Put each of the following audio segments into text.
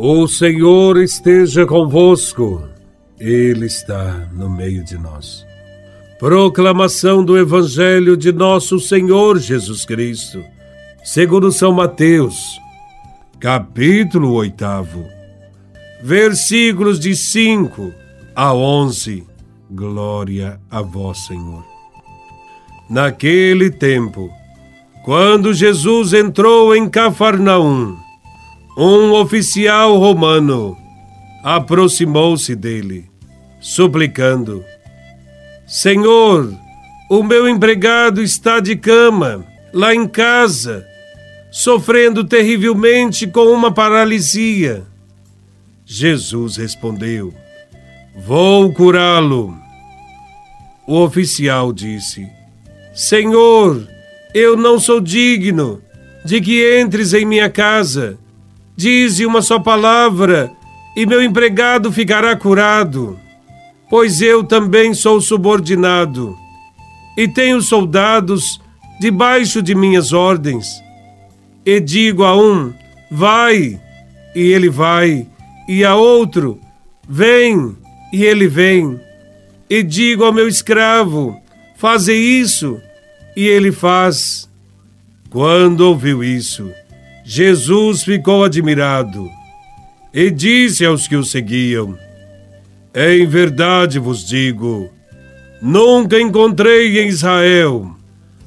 O Senhor esteja convosco, Ele está no meio de nós. Proclamação do Evangelho de Nosso Senhor Jesus Cristo, segundo São Mateus, capítulo 8, versículos de 5 a 11. Glória a Vós, Senhor. Naquele tempo, quando Jesus entrou em Cafarnaum, um oficial romano aproximou-se dele, suplicando: Senhor, o meu empregado está de cama, lá em casa, sofrendo terrivelmente com uma paralisia. Jesus respondeu: Vou curá-lo. O oficial disse: Senhor, eu não sou digno de que entres em minha casa Dize uma só palavra e meu empregado ficará curado, pois eu também sou subordinado e tenho soldados debaixo de minhas ordens. E digo a um: vai, e ele vai, e a outro: vem, e ele vem. E digo ao meu escravo: faze isso, e ele faz. Quando ouviu isso, Jesus ficou admirado e disse aos que o seguiam: Em verdade vos digo, nunca encontrei em Israel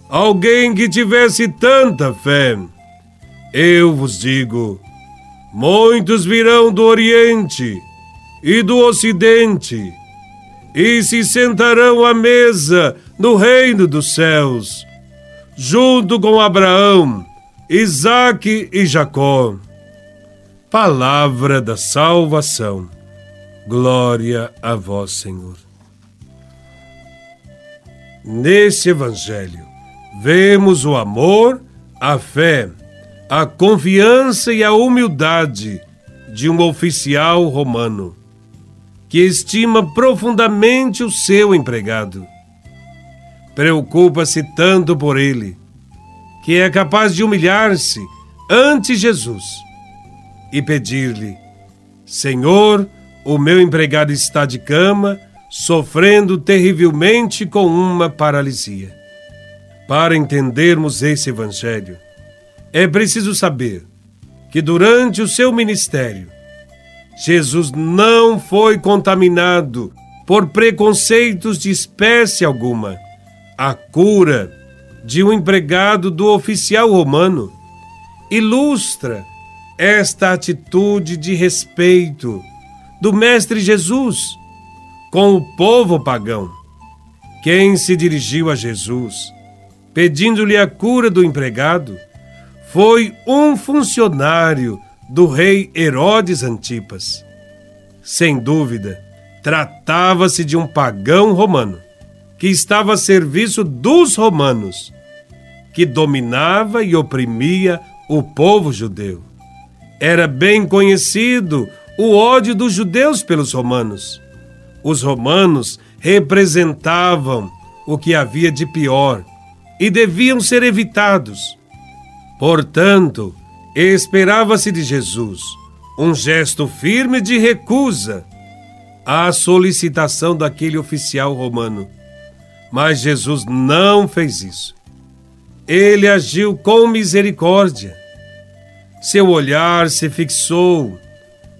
alguém que tivesse tanta fé. Eu vos digo: muitos virão do Oriente e do Ocidente e se sentarão à mesa no reino dos céus, junto com Abraão Isaac e Jacó. Palavra da salvação. Glória a vós, Senhor. Nesse Evangelho, vemos o amor, a fé, a confiança e a humildade de um oficial romano que estima profundamente o seu empregado. Preocupa-se tanto por ele que é capaz de humilhar-se ante Jesus e pedir-lhe: Senhor, o meu empregado está de cama, sofrendo terrivelmente com uma paralisia. Para entendermos esse evangelho, é preciso saber que durante o seu ministério, Jesus não foi contaminado por preconceitos de espécie alguma. A cura de um empregado do oficial romano ilustra esta atitude de respeito do Mestre Jesus com o povo pagão. Quem se dirigiu a Jesus, pedindo-lhe a cura do empregado, foi um funcionário do rei Herodes Antipas. Sem dúvida, tratava-se de um pagão romano que estava a serviço dos romanos, que dominava e oprimia o povo judeu. Era bem conhecido o ódio dos judeus pelos romanos. Os romanos representavam o que havia de pior e deviam ser evitados. Portanto, esperava-se de Jesus um gesto firme de recusa à solicitação daquele oficial romano mas Jesus não fez isso. Ele agiu com misericórdia. Seu olhar se fixou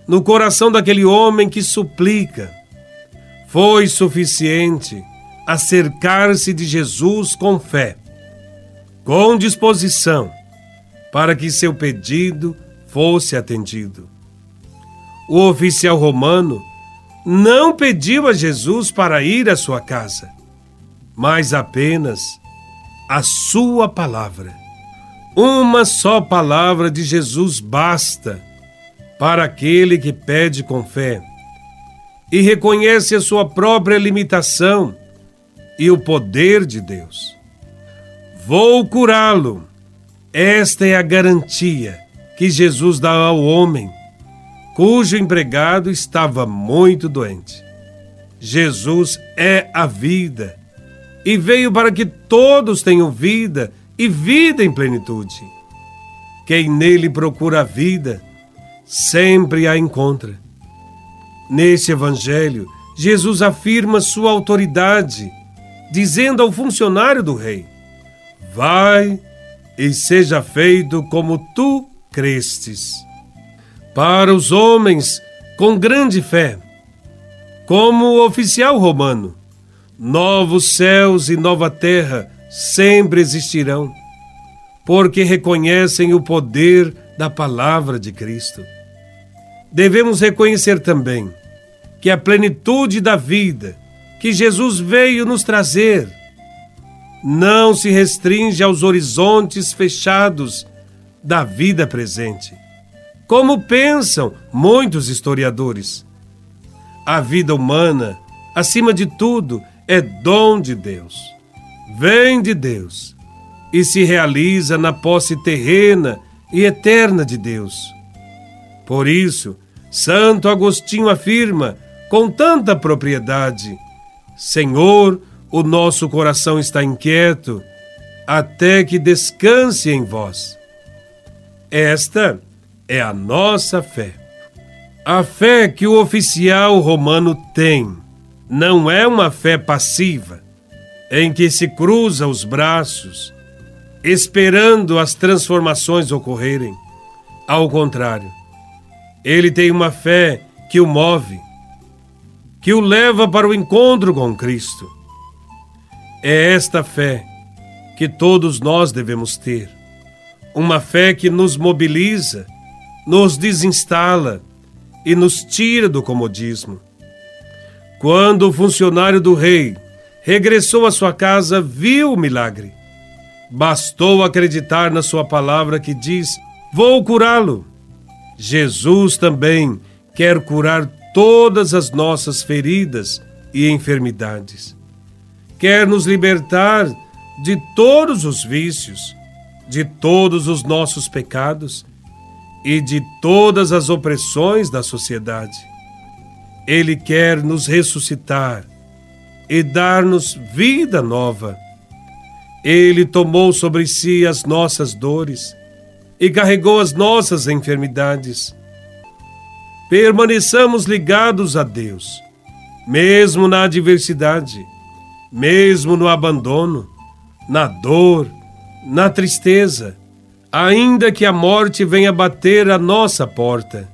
no coração daquele homem que suplica. Foi suficiente acercar-se de Jesus com fé, com disposição, para que seu pedido fosse atendido. O oficial romano não pediu a Jesus para ir à sua casa mas apenas a Sua palavra. Uma só palavra de Jesus basta para aquele que pede com fé e reconhece a sua própria limitação e o poder de Deus. Vou curá-lo. Esta é a garantia que Jesus dá ao homem, cujo empregado estava muito doente. Jesus é a vida e veio para que todos tenham vida e vida em plenitude. Quem nele procura a vida, sempre a encontra. Neste Evangelho, Jesus afirma sua autoridade, dizendo ao funcionário do rei: Vai e seja feito como tu crestes. Para os homens com grande fé, como o oficial romano, novos céus e nova terra sempre existirão, porque reconhecem o poder da palavra de Cristo. Devemos reconhecer também que a plenitude da vida que Jesus veio nos trazer não se restringe aos horizontes fechados da vida presente, como pensam muitos historiadores. A vida humana, acima de tudo, é dom de Deus. Vem de Deus e se realiza na posse terrena e eterna de Deus. Por isso, Santo Agostinho afirma com tanta propriedade: Senhor, o nosso coração está inquieto, até que descanse em vós. Esta é a nossa fé. A fé que o oficial romano tem não é uma fé passiva, em que se cruza os braços, esperando as transformações ocorrerem. Ao contrário, ele tem uma fé que o move, que o leva para o encontro com Cristo. É esta fé que todos nós devemos ter uma fé que nos mobiliza, nos desinstala e nos tira do comodismo. Quando o funcionário do rei regressou à sua casa, viu o milagre. Bastou acreditar na sua palavra que diz: Vou curá-lo. Jesus também quer curar todas as nossas feridas e enfermidades. Quer nos libertar de todos os vícios de todos os nossos pecados e de todas as opressões da sociedade. Ele quer nos ressuscitar e dar-nos vida nova. Ele tomou sobre si as nossas dores e carregou as nossas enfermidades. Permaneçamos ligados a Deus, mesmo na adversidade, mesmo no abandono, na dor, na tristeza, ainda que a morte venha bater à nossa porta.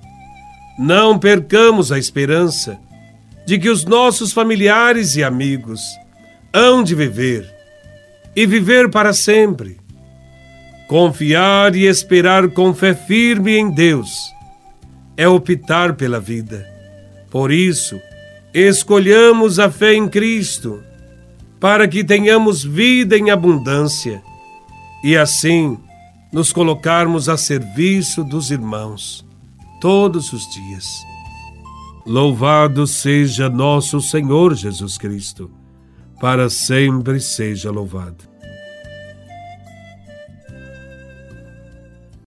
Não percamos a esperança de que os nossos familiares e amigos hão de viver e viver para sempre. Confiar e esperar com fé firme em Deus é optar pela vida. Por isso, escolhamos a fé em Cristo, para que tenhamos vida em abundância e assim nos colocarmos a serviço dos irmãos todos os dias. Louvado seja nosso Senhor Jesus Cristo, para sempre seja louvado.